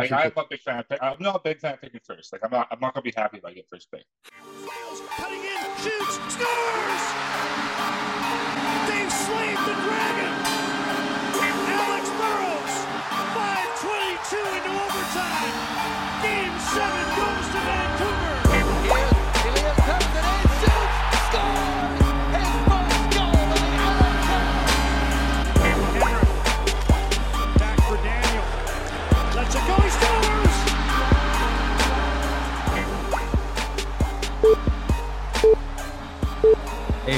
Like I'm a big fan. Of, I'm not a big fan of picking first. Like I'm not. I'm not gonna be happy if I get first pick. Cutting in, shoots, scores! They've slayed the dragon.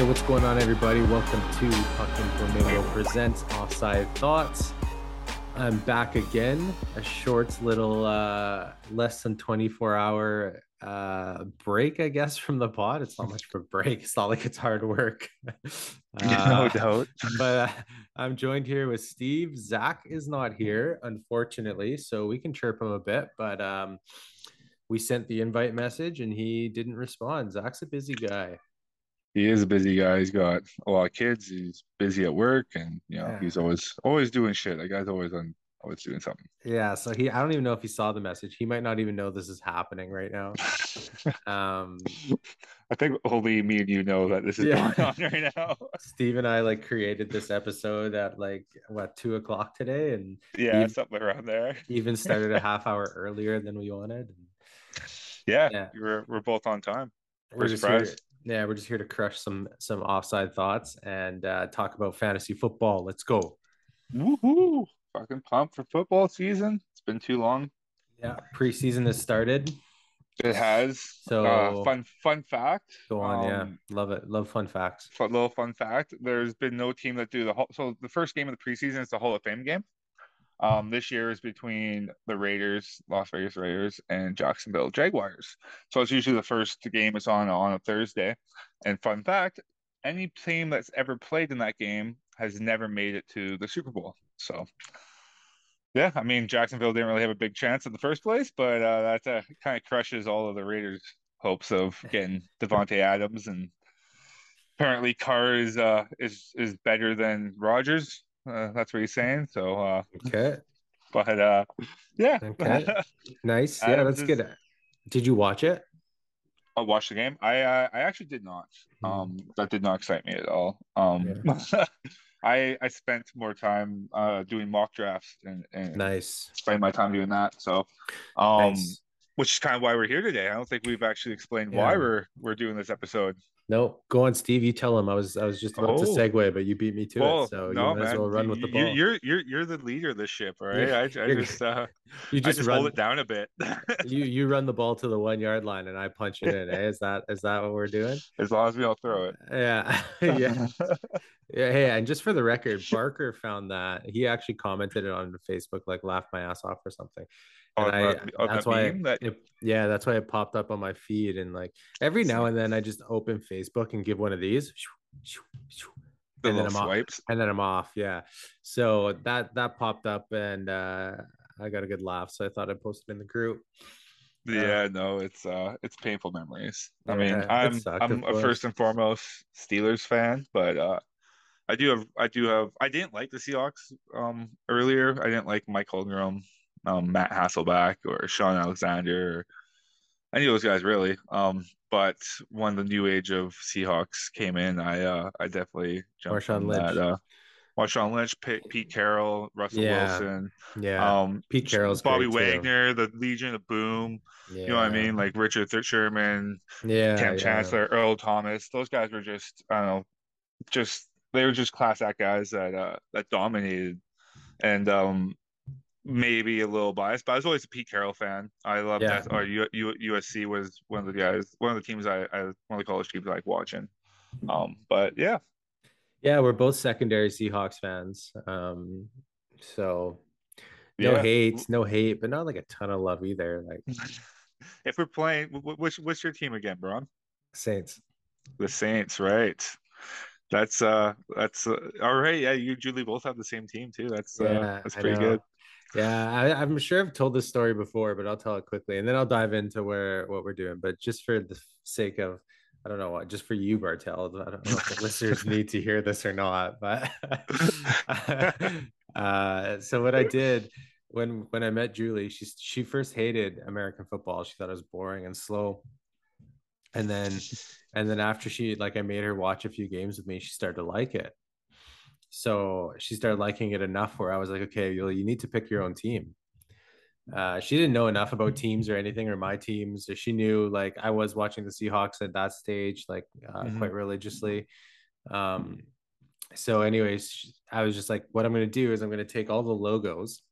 Hey, what's going on, everybody? Welcome to Fucking Flamingo Presents Offside Thoughts. I'm back again. A short little, uh, less than 24 hour uh, break, I guess, from the pod. It's not much of a break. It's not like it's hard work. no Uh, doubt. but uh, I'm joined here with Steve. Zach is not here, unfortunately, so we can chirp him a bit. But um, we sent the invite message and he didn't respond. Zach's a busy guy. He is a busy guy. He's got a lot of kids. He's busy at work, and you know Yeah. he's always always doing shit. That guy's always on, always doing something. Yeah, so he I don't even know if he saw the message. He might not even know this is happening right now. Um I think only me and you know that this is Yeah. going on right now. Steve and I like created this episode at like what two o'clock today and yeah, You- something around there. even started a half hour earlier than we wanted. Yeah, Yeah. we're we're both on time. We're For just here, surprise. Yeah, we're just here to crush some some offside thoughts and uh talk about fantasy football. Let's go. Woohoo! Fucking pumped for football season. It's been too long. Yeah, preseason has started. It has. So- uh, fun fun fact. Go on, yeah. um, Love it. Love fun facts. Fun, little fun fact: There's been no team that do the whole. So the first game of the preseason is the Hall of Fame game. Um, this year is between the Raiders, Las Vegas Raiders, and Jacksonville Jaguars. So it's usually the first game is on on a Thursday. And fun fact: any team that's ever played in that game has never made it to the Super Bowl. So. Yeah, I mean Jacksonville didn't really have a big chance in the first place, but uh, that uh, kind of crushes all of the Raiders' hopes of getting Davante Adams and apparently Carr is uh is is better than Rodgers. Uh, that's what he's saying. So, uh, Okay. but uh, yeah, Okay. Nice. Yeah, that's is- good. Did you watch it? I watched the game. I uh, I actually did not. Um, that did not excite me at all. Um, I I spent more time uh doing mock drafts and and Nice. spending my time doing that. So, um, nice. which is kind of why we're here today. I don't think we've actually explained why we're we're doing this episode. No, go on, Steve. You tell him. I was I was just about to Oh. segue, but you beat me to Well, it. So no, you might as well run with the ball. You're you're you're the leader of this ship, all right? I, I just uh, you just, just hold it down a bit. you you run the ball to the one yard line and I punch it in. eh? Is that is that what we're doing? as long as we all throw it. Yeah. yeah. Yeah. Hey, and just for the record, Barker found that he actually commented it on Facebook, like laughed my ass off or something. On I, that- on that's that why, that- it, yeah, that's why it popped up on my feed. And like every now and then I just open Facebook and give one of these. The and then I'm off. and then I'm off. Yeah. So that that popped up and uh I got a good laugh. So I thought I'd post it in the group. Yeah, no, it's uh it's painful memories. I mean, I'm sucked, I'm a first and foremost Steelers fan, but uh I do have I do have I didn't like the Seahawks um earlier. I didn't like Mike Holmgren, um Matt Hasselbeck or Shaun Alexander or any of those guys really. Um but when the new age of Seahawks came in, I uh I definitely jumped Marshawn Lynch. that uh Marshawn Lynch, Pete, Pete Carroll, Russell Yeah. Wilson, Yeah. um Pete Carroll's Bobby great, too. Wagner, the Legion of Boom. yeah. You know what I mean? Like Richard Th- Sherman, Yeah. Kam yeah. Chancellor, Earl Thomas. Those guys were just I don't know, just they were just class act guys that uh that dominated, and um maybe a little biased, but I was always a Pete Carroll fan. I loved Yeah. that. Or U, U, USC was one of the guys, one of the teams I, I one of the college teams I like watching. Um, but yeah, Yeah, we're both secondary Seahawks fans. Um, so no yeah. hate, no hate, but not like a ton of love either. Like If we're playing, wh- wh- which what's your team again, Bron? Saints. The Saints, right? That's uh, that's uh, all right. Yeah, you Julie both have the same team too. That's uh, Yeah, that's pretty good. Yeah, I, I'm sure I've told this story before, but I'll tell it quickly, and then I'll dive into where what we're doing. But just for the sake of, I don't know what, just for you, Bartel. I don't know if the listeners need to hear this or not, but uh, so what I did when when I met Julie, she she first hated American football. She thought it was boring and slow. And then and then after she like I made her watch a few games with me, she started to like it. So she started liking it enough where I was like, okay, you you need to pick your own team. Uh, she didn't know enough about teams or anything or my teams. She knew like I was watching the Seahawks at that stage, like uh, Mhm. quite religiously. Um, so, anyways, I was just like, what I'm going to do is I'm going to take all the logos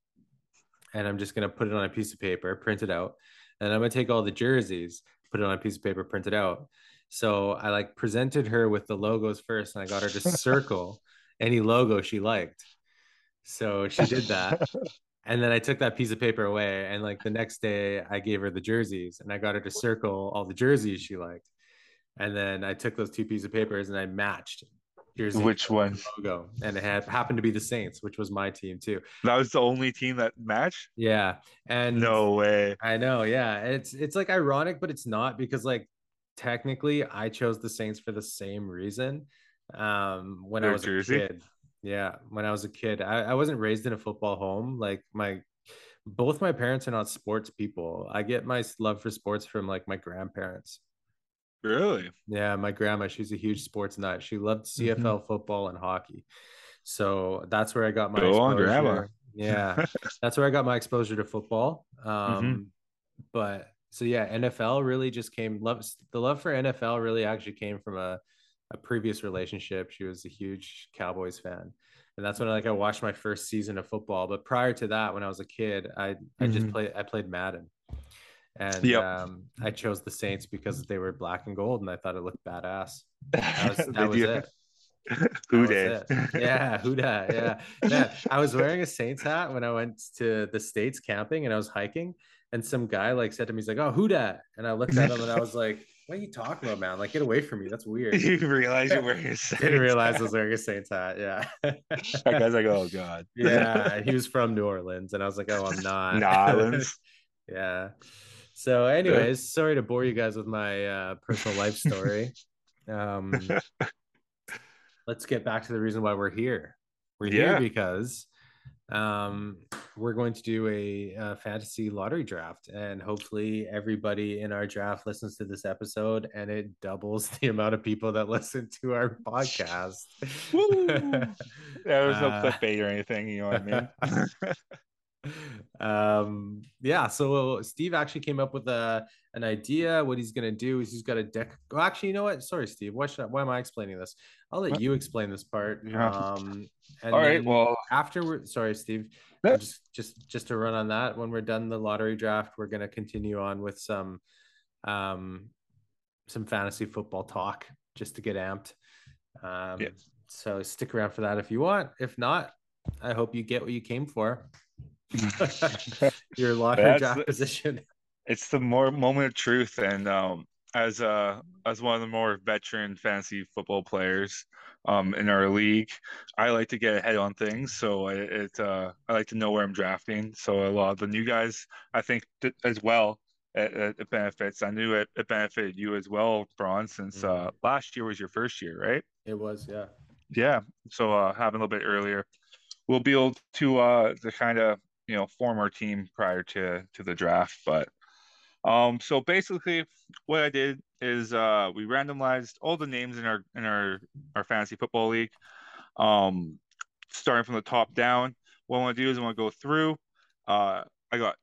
and I'm just going to put it on a piece of paper, print it out. And I'm going to take all the jerseys, put it on a piece of paper, print it out. So I like presented her with the logos first and I got her to circle any logo she liked. So she did that. And then I took that piece of paper away. And like the next day, I gave her the jerseys and I got her to circle all the jerseys she liked. And then I took those two pieces of papers and I matched jersey Which one? logo. And it had happened to be the Saints, which was my team too. That was the only team that matched? Yeah. And No way. I know, yeah. It's it's like ironic, but it's not because like technically I chose the Saints for the same reason. Um when I was jersey? a kid. Yeah, when I was a kid. I, I wasn't raised in a football home. Like my both my parents are not sports people. I get my love for sports from like my grandparents. Really? Yeah, my grandma, she's a huge sports nut. She loved Mm-hmm. CFL football and hockey. So that's where I got my Go on, grandma. Yeah that's where I got my exposure to football. Um, Mhm. but so yeah, NFL really just came love the love for NFL really actually came from a, a previous relationship. She was a huge Cowboys fan. And that's when I like I watched my first season of football. But prior to that, when I was a kid, I I just Mhm. played I played Madden. And Yep. um, I chose the Saints because they were black and gold and I thought it looked badass. That was, that was it. Who did? Yeah, who dat? Yeah. Yeah. I was wearing a Saints hat when I went to the States camping and I was hiking. And some guy like said to me, he's like, Oh, who dat? And I looked at him and I was like, What are you talking about, man? Like, get away from me. That's weird. you realize you're wearing a Didn't realize I Saints was wearing a Saints hat. Yeah. That guy's like, oh god. yeah. He was from New Orleans. And I was like, Oh, I'm not. New Orleans. yeah. So, anyways, sorry to bore you guys with my uh, personal life story. Um, let's get back to the reason why we're here. We're Yeah. here because um, we're going to do a, uh fantasy lottery draft, and hopefully, everybody in our draft listens to this episode, and it doubles the amount of people that listen to our podcast. Woo! There was no Uh, clickbait or anything, you know what I mean? um yeah so steve actually came up with a an idea what he's going to do is he's got a deck well, actually you know what sorry steve why should I, why am i explaining this i'll let What? you explain this part Yeah. um and All right, then well, after we're sorry steve Yeah. just just just to run on that when we're done the lottery draft we're going to continue on with some um some fantasy football talk just to get amped um Yeah. so stick around for that if you want if not i hope you get what you came for your lottery That's draft the- position it's the more moment of truth and um as uh as one of the more veteran fantasy football players um in our league. I like to get ahead on things so I, it uh i like to know where i'm drafting. So a lot of the new guys i think th- as well it, it it benefits. I knew it, it benefited you as well Braun since uh last year was your first year right? It was yeah. Yeah. So uh having a little bit earlier. We'll be able to uh to kind of you know form our team prior to to the draft but um so basically what i did is uh we randomized all the names in our in our our fantasy football league um starting from the top down. What i want to do is i want to go through uh i got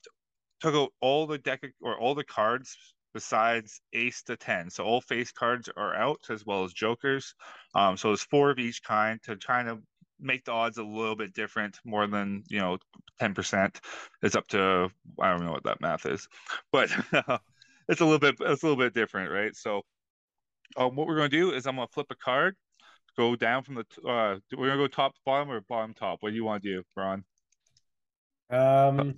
took out all the deck or all the cards besides ace to 10 so all face cards are out as well as jokers. Um so there's four of each kind to try to make the odds a little bit different more than you know 10% it's up to i don't know what that math is but it's a little bit it's a little bit different right? So um, what we're going to do is i'm going to flip a card go down from the t- uh we're going to go top to bottom or bottom top? What do you want to do Ron? um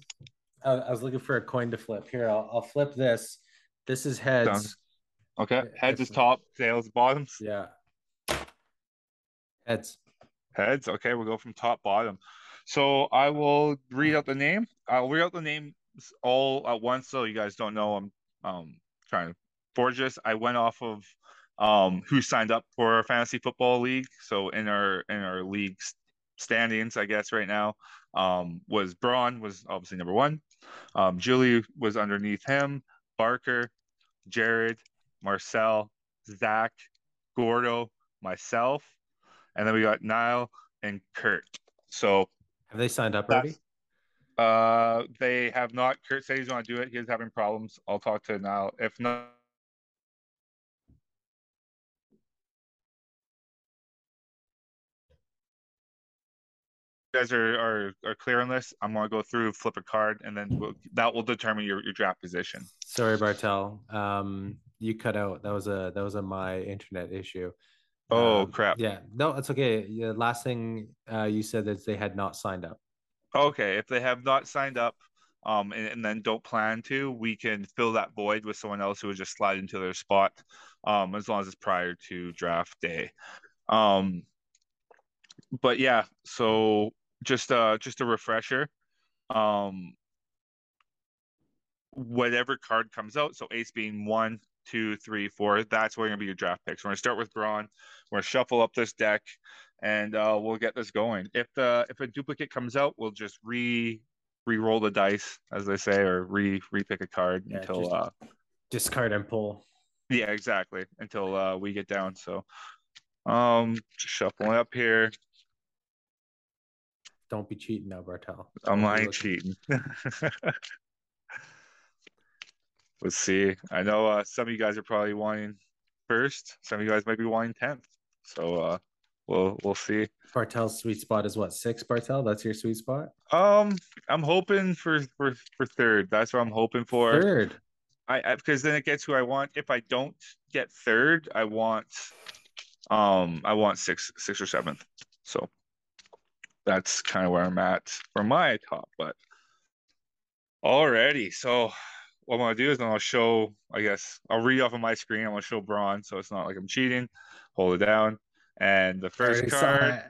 I, I was looking for a coin to flip. Here i'll, I'll flip this. This is heads. Done. okay heads is top tails bottoms. Yeah. Heads Heads. Okay, we'll go from top bottom. So I will read out the name. I'll read out the names all at once, so you guys don't know. I'm um trying to forge this. I went off of um who signed up for our fantasy football league. So in our in our leagues standings, I guess, right now, um, was Braun was obviously number one. Um, Julie was underneath him. Barker, Jared, Marcel, Zach, Gordo, myself, and then we got Niall and Kurt. So Have they signed up already? uh they have not Kurt said he's gonna do it. He's having problems. I'll talk to Niall. If not guys are, are are clear on this, I'm gonna go through, flip a card, and then we'll, that will determine your, your draft position. Sorry, Bartel. Um, you cut out. That was a that was a my internet issue. Oh, Um, crap. Yeah, no, it's okay. The last thing uh, you said that they had not signed up. Okay, if they have not signed up, um, and, and then don't plan to, we can fill that void with someone else who would just slide into their spot, um, as long as it's prior to draft day. Um, but yeah, so just uh, just a refresher, um, whatever card comes out, so ace being one, two, three, four, that's where you're gonna be your draft picks. We're gonna start with Braun. We're gonna shuffle up this deck, and uh, we'll get this going. If the if a duplicate comes out, we'll just re re-roll the dice, as they say, or re re-pick a card Yeah, until just- uh Discard and pull. yeah, exactly, until uh we get down. So um just shuffling up here. Don't be cheating now, Bartel. Be not cheating. Let's see. I know uh some of you guys are probably wanting first, some of you guys might be wanting tenth. So uh we'll we'll see. Bartel's sweet spot is what six? Bartel, that's your sweet spot. Um, I'm hoping for for for third. That's what I'm hoping for. Third. I, I because then it gets who I want. If I don't get third, I want um I want six six or seventh. So that's kind of where I'm at for my top. But alrighty, so what I'm gonna do is I'm gonna show. I guess I'll read off of my screen. I'm gonna show Braun, so it's not like I'm cheating. Hold it down, and the first card. it.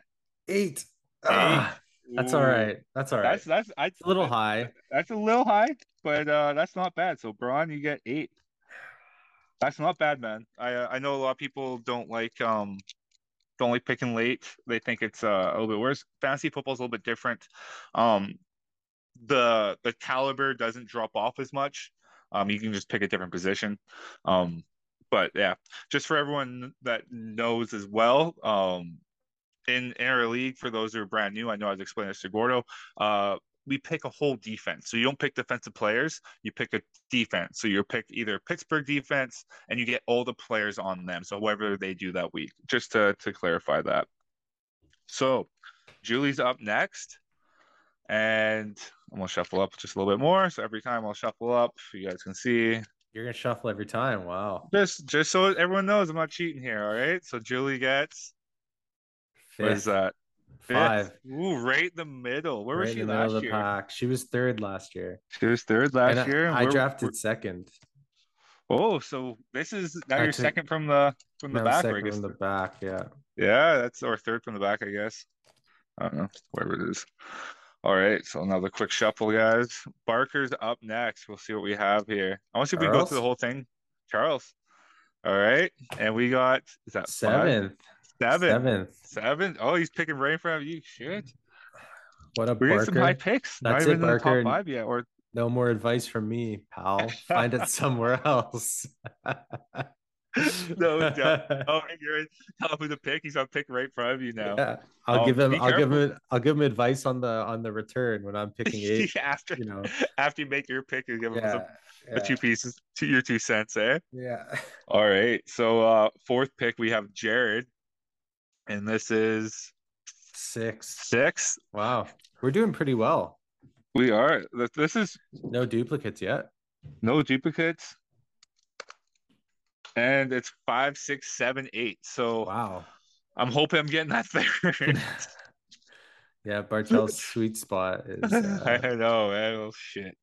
Eight. Ah, that's all right. That's all right. That's that's I, It's a little high. That's a little high, but uh, that's not bad. So Braun, you get eight. That's not bad, man. I uh, I know a lot of people don't like um don't like picking late. They think it's uh, a little bit worse. Fantasy football is a little bit different. Um, the the caliber doesn't drop off as much. Um, you can just pick a different position. Um, but yeah, just for everyone that knows as well. Um, in, our league, for those who are brand new, I know I've explained this to Gordo. Uh, we pick a whole defense. So you don't pick defensive players, you pick a defense. So you pick either Pittsburgh defense and you get all the players on them. So whoever they do that week, just to, to clarify that. So Julie's up next. And I'm gonna shuffle up just a little bit more. So every time I'll shuffle up, you guys can see. You're gonna shuffle every time. Wow. Just just so everyone knows I'm not cheating here, all right? So Julie gets what is that? Fifth. Five. Ooh, right in the middle. Where was she last year? pack. She was third last year. She was third last And I- year. and I drafted we're- second. Oh, so this is now I you're second from the from the back, I second guess. from the back. Yeah. Yeah, that's or third from the back, I guess. I don't know, whatever it is. All right, so another quick shuffle, guys. Barker's up next. We'll see what we have here. I want to see if we go through the whole thing. Charles. All right, and we got is that five? Seventh. Seven. Seventh. Seven. Oh, he's picking right in front of you. Shit. What a We're getting some high picks. That's Not it, even in the Barker. top five yet. Or No more advice from me, pal. Find it somewhere else. no doubt. Oh, you're tell him who to pick. He's gonna pick right in front of you now. Yeah. I'll Um, give him I'll give him I'll give him advice on the on the return when I'm picking eight. after You know. after you make your pick, you give him Yeah. some, Yeah. the two pieces, two, your two cents, eh? yeah. All right. So uh fourth pick we have Jared, and this is Six. six. Wow. We're doing pretty well. We are. This is No duplicates yet. no duplicates, and it's five, six, seven, eight. So Wow. I'm hoping I'm getting that third. Yeah, Bartel's sweet spot is I uh, know, man. Oh shit.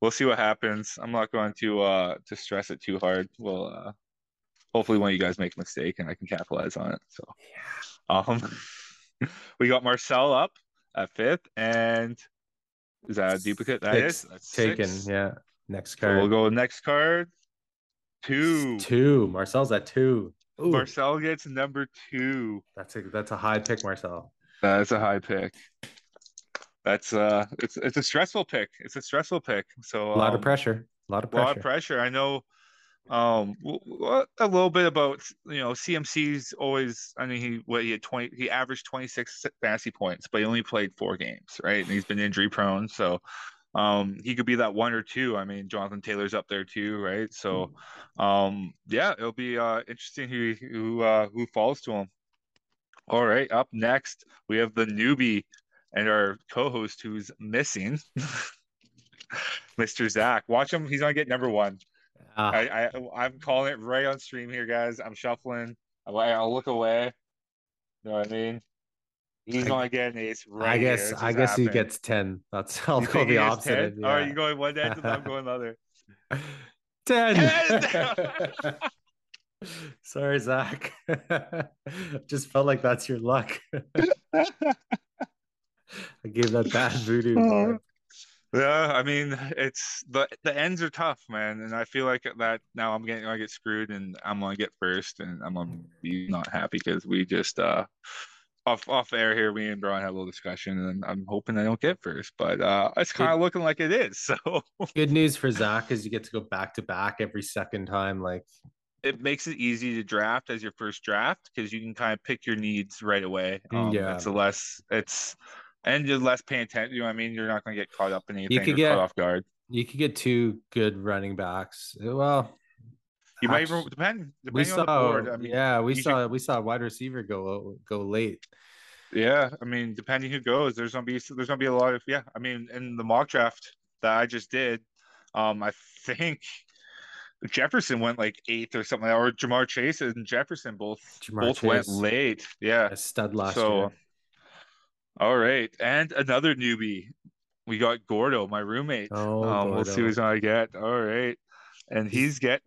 We'll see what happens. I'm not going to uh to stress it too hard. We'll uh hopefully one of you guys make a mistake and I can capitalize on it. So yeah. um we got Marcel up at fifth and is that a duplicate? That is Six that's taken. six. Yeah. Next So card. we'll go next card. Two. Two. Marcel's at two. Ooh, Marcel gets number two. that's a that's a high pick, Marcel. That's a high pick. That's uh, it's it's a stressful pick. It's a stressful pick. So A lot of um, pressure. A lot of a lot pressure. of pressure. I know um a little bit about you know CMC's always I mean he what he had 20 he averaged 26 fantasy points but he only played four games right and he's been injury prone so um he could be that one or two I mean Jonathan Taylor's up there too right so um yeah it'll be uh interesting who who uh who falls to him all right up next we have the newbie and our co-host who's missing Mr. Zach watch him he's gonna get number one Ah, I, I I'm calling it right on stream here, guys. I'm shuffling. I'll, I'll look away. You know what I mean? He's I- gonna get an ace right I guess. I guess he gets ten. That's I'll You go the opposite. 10? Of, Oh, you going one end and I'm going the other. ten. Sorry, Zach. Just felt like that's your luck. I gave that bad voodoo. vibe. Yeah, I mean it's the the ends are tough, man, and I feel like that now I'm getting I get screwed and I'm gonna get first and I'm gonna be not happy because we just uh off off air here, me and Brian had a little discussion and I'm hoping I don't get first, but uh it's kind of looking like it is. So Good news for Zach is you get to go back to back every second time. Like it makes it easy to draft as your first draft because you can kind of pick your needs right away. Um, Yeah. it's a less it's and you're less paying attention. You know what I mean? You're not gonna get caught up in anything. You could get- caught off guard. you could get two good running backs. Well, You might even depend we depending saw, on the board. I mean, yeah, we you should- saw we saw a wide receiver go go late. Yeah, I mean, depending who goes, there's gonna be there's gonna be a lot of yeah. I mean, in the mock draft that I just did, um, I think Jefferson went like eighth or something, or Ja'Marr Chase and Jefferson both Ja'Marr both went late. Yeah. A stud last So, year. all right, and another newbie. We got Gordo, my roommate. Oh, um, we'll see Gordo. who's gonna get. All right, and he's get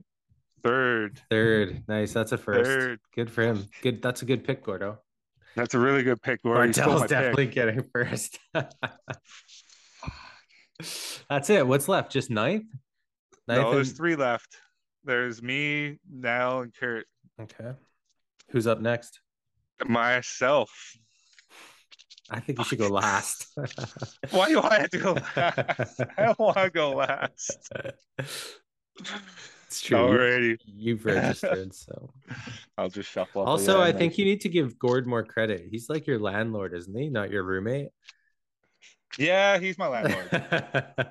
third. Third, nice. That's a first. Third. Good for him. Good. That's a good pick, Gordo. That's a really good pick, Gordo. Bartel's my pick. definitely getting first. That's it. What's left? Just ninth. Ninth. No, there's and- three left. There's me, Nell, and Kurt. Okay. Who's up next? Myself. I think you should go last. Why do I have to go last? I don't want to go last. It's true. Alrighty, You've registered, so. I'll just shuffle. up Also, I think you need to give Gord more credit. He's like your landlord, isn't he? Not your roommate. Yeah, he's my landlord.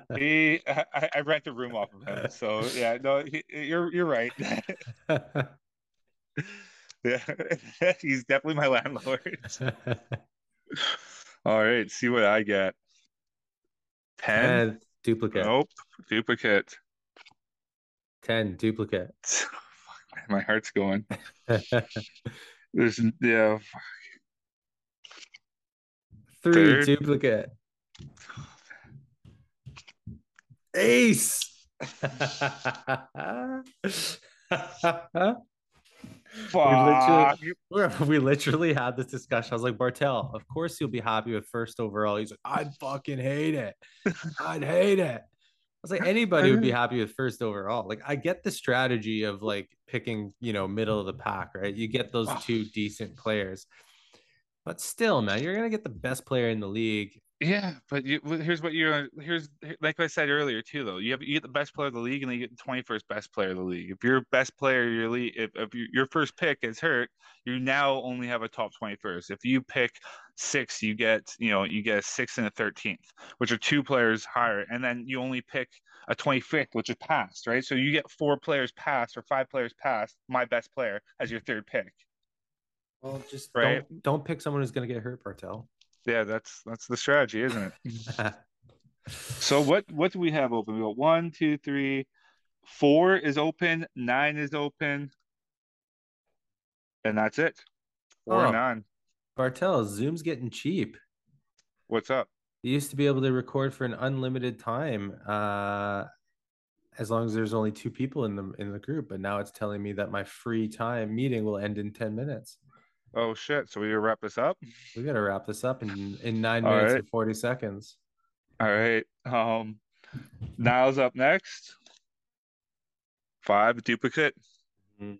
he, I, I rent a room off of him. So yeah, no, he, you're you're right. yeah, he's definitely my landlord. All right, see what I get. Ten. duplicate. Nope. Duplicate. 10 duplicate. My heart's going. There's yeah. Three Third. duplicate. Ace. Fuck. we literally had this discussion. I was like, Bartel, of course you'll be happy with first overall. He's like, I'd fucking hate it. I'd hate it. Was like, anybody would be mm-hmm. happy with first overall. Like, I get the strategy of like picking, you know, middle of the pack, right? You get those two decent players. But still, man, you're gonna get the best player in the league. Yeah, but you, here's what you're here's like I said earlier too though. You have you get the best player of the league and then you get the 21st best player of the league. If your best player your league if, if you, your first pick is hurt, you now only have a top 21st. If you pick 6, you get, you know, you get a 6 and a 13th, which are two players higher and then you only pick a 25th, which is passed, right? So you get four players passed or five players passed, my best player as your third pick. Well, just Right. don't don't pick someone who's gonna get hurt, Bartel. Yeah, that's that's the strategy, isn't it? So what what do we have open? We got one, two, three, four is open, nine is open, and that's it. Four Oh. and nine. Bartel, Zoom's getting cheap. What's up? You used to be able to record for an unlimited time, uh, as long as there's only two people in the in the group. But now it's telling me that my free time meeting will end in ten minutes. Oh shit! So we gonna wrap this up. We got to wrap this up in in nine All minutes right. and forty seconds. All right. Um, Niles up next. Five duplicate. Mhm.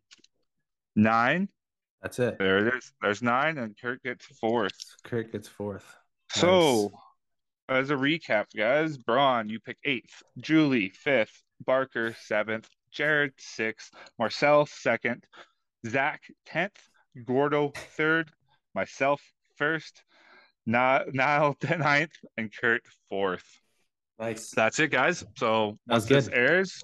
Nine That's it. There it is. There's nine, and Kurt gets fourth. Kurt gets fourth. So, as a recap, guys, Braun, you pick eighth, Julie fifth, Barker seventh, Jared sixth, Marcel second, Zach tenth, Gordo third, myself first, Na- Niall ninth, and Kurt fourth. Nice. That's it, guys. So That was once this airs,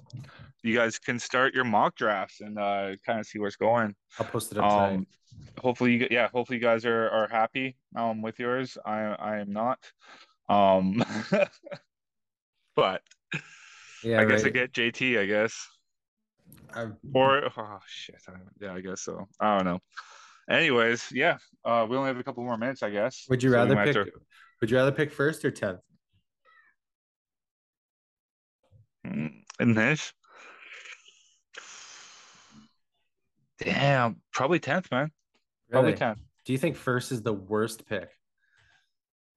you guys can start your mock drafts and uh, kind of see where it's going. I'll post it up tonight. Um, hopefully, you, yeah, hopefully you guys are, are happy um with yours. I I am not. Um, but yeah, I guess I get JT. I guess I'm- or oh shit. I, yeah, I guess so. I don't know. Anyways, yeah, uh, we only have a couple more minutes, I guess. would you So rather pick? to- Would you rather pick first or tenth? Mm, in this? Damn, probably tenth, man. Probably tenth. Do you think first is the worst pick?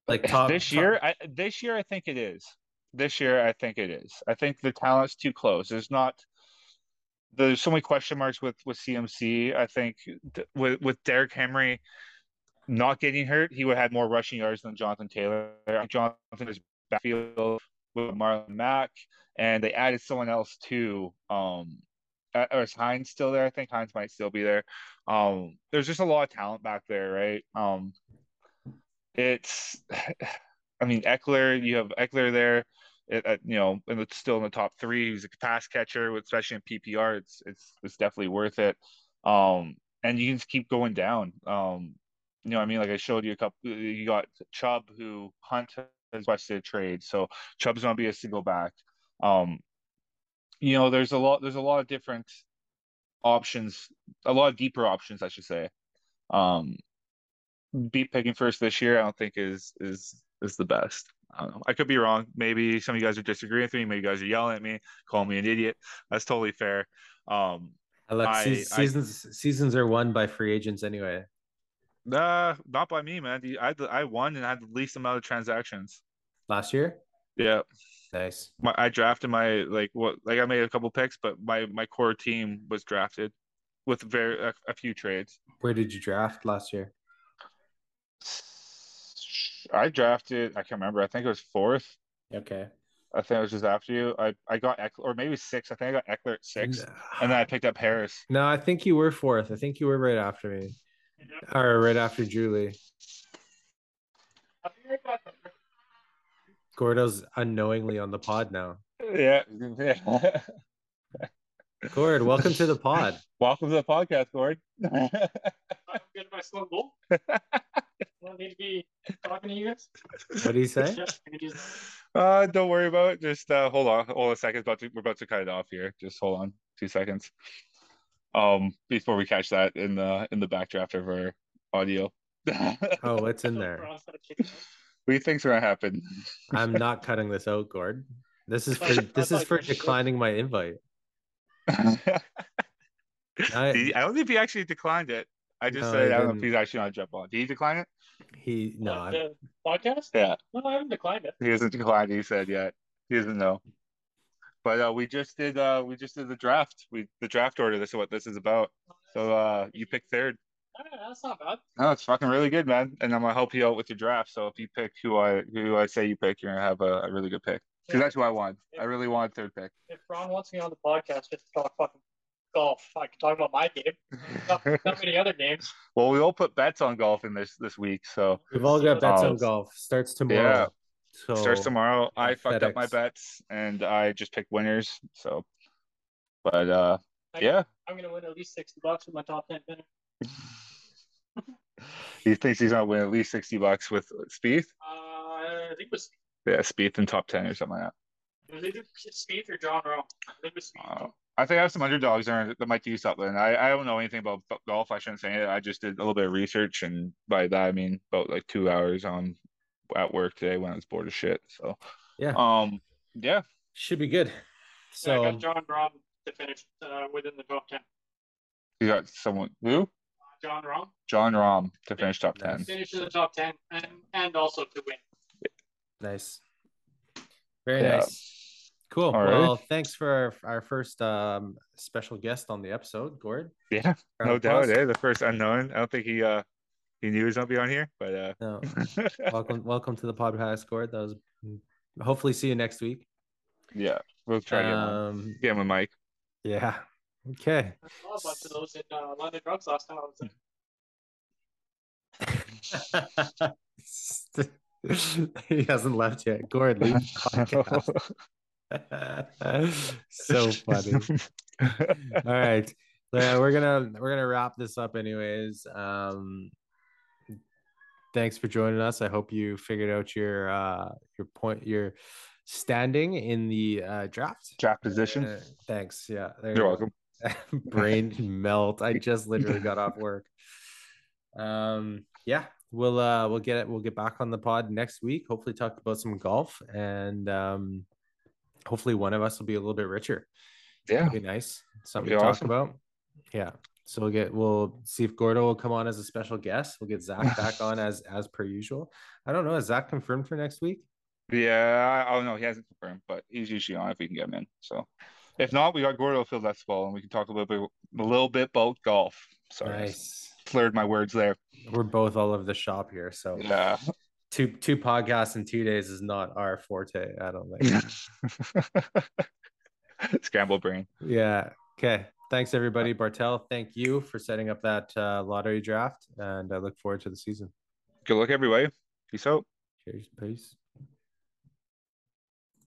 Like top this top- year, I this year I think it is. This year I think it is. I think the talent's too close. There's not there's so many question marks with with CMC. I think th- with with Derrick Henry not getting hurt, he would have more rushing yards than Jonathan Taylor. Jonathan is backfield with Marlon Mack, and they added someone else too. Um, or is Hines still there? I think Hines might still be there. Um, there's just a lot of talent back there, right? Um, it's, I mean, Ekeler, you have Ekeler there, it, uh, you know, and it's still in the top three. He's a pass catcher, especially in PPR. It's it's it's definitely worth it. Um, and you can just keep going down. Um, you know, I mean, like I showed you a couple. You got Chubb, who Hunt has requested a trade, so Chubb's gonna be a single back. Um, you know, there's a lot. There's a lot of different options, a lot of deeper options, I should say. Um, beat picking first this year, I don't think is is is the best. I don't know. I could be wrong. Maybe some of you guys are disagreeing with me. Maybe you guys are yelling at me, calling me an idiot. That's totally fair. Um, I let I- se- I- seasons seasons are won by free agents anyway. uh, not by me, man. I I won and had the least amount of transactions. Last year, Yeah, nice. my, I drafted my like what like I made a couple picks, but my my core team was drafted with very a, a few trades. Where did you draft last year? I drafted. I can't remember. I think it was fourth. Okay, I think it was just after you. I I got Ekeler, or maybe six. I think I got Ekeler at six, and then I picked up Harris. No, I think you were fourth. I think you were right after me, or right after Julie. Gordo's unknowingly on the pod now. Yeah, yeah. Gord, welcome to the pod. Welcome to the podcast, Gord. I'm good my slow goal. Want me to be talking to you guys? What do you say? Yeah, I could use- uh, don't worry about it. Just uh, hold on, hold on a second. About to, we're about to cut it off here. Just hold on, two seconds. Um, before we catch that in the in the backdraft of our audio. Oh, what's in there? Bron's not a. What do you think's gonna happen? I'm not cutting this out, Gord. This is for this is for declining my invite. I, I- I don't think he actually declined it. I just No, said he I don't know if he's actually on jump on. Did he decline it? He no, What, I- the podcast? Yeah, No, I haven't declined it. he hasn't declined. He said yet. He doesn't know. But uh, we just did uh, we just did the draft. We the draft order. This is what this is about. So uh, you pick third. That's not bad. No, it's fucking really good, man. And I'm gonna help you out with your draft. So if you pick who I who I say you pick, you're gonna have a, a really good pick. Because that's who I want. I really want third pick. If Ron wants me on the podcast just to talk fucking golf, I can talk about my game. Not, not many other games. well, we all put bets on golf in this this week. So we've all got bets Oh. on golf. Starts tomorrow. Yeah. So starts tomorrow. I fucked up my bets and I just picked winners. So, but uh, I- yeah, I'm gonna win at least sixty bucks with my top ten winner. he thinks he's gonna win at least sixty bucks with Spieth. Uh, I think it was Yeah, Spieth in top ten or something like that. it was either Spieth or Jon Rahm. I think it was Spieth. Uh, I think I have some underdogs there that might do something. I, I don't know anything about golf. I shouldn't say it. I just did a little bit of research, and by that I mean about like two hours on at work today when I was bored as shit. So, Yeah. um, yeah, should be good. So I got Jon Rahm to finish uh, within the top ten. you got someone who Uh, Jon Rahm Jon Rahm to finish top ten. Finish in the top ten and and also to win. nice. Very Yeah. nice. Cool. All right. well, thanks for our, our first um, special guest on the episode, Gord. Yeah, no of doubt. applause. Eh? The first unknown. I don't think he uh he knew he was gonna be on here, but uh No, welcome, welcome to the podcast, Gord. That was hopefully see you next week. yeah, we'll try to get him. Um, Get him a mic. yeah. Okay. I saw a bunch of those in uh, London Drugs last time. I was like, he hasn't left yet. Gord, leave the podcast. so funny. All right. Yeah, we're gonna we're gonna wrap this up anyways. Um thanks for joining us. I hope you figured out your uh your point your standing in the uh draft. Draft position. Uh, thanks. Yeah. there You're you welcome. Brain melt. I just literally got off work. Um yeah, we'll uh we'll get it we'll get back on the pod next week. Hopefully talk about some golf and um hopefully one of us will be a little bit richer. Yeah. That'd be nice. Something be to talk about. Yeah. So we'll get we'll see if Gordo will come on as a special guest. We'll get Zach back on as as per usual. I don't know. Is Zach confirmed for next week? Yeah, I oh, don't know. He hasn't confirmed, but he's usually on if we can get him in. So if not, we got Gordo Phil that's well, and we can talk a little bit a little bit about golf. Sorry, I Nice. slurred my words there. We're both all over the shop here. So Yeah. Two two podcasts in two days is not our forte. I don't think. Scramble brain. yeah. Okay. Thanks everybody. Bartel, thank you for setting up that uh, lottery draft, and I look forward to the season. Good luck, everybody. Peace out. Cheers. Peace.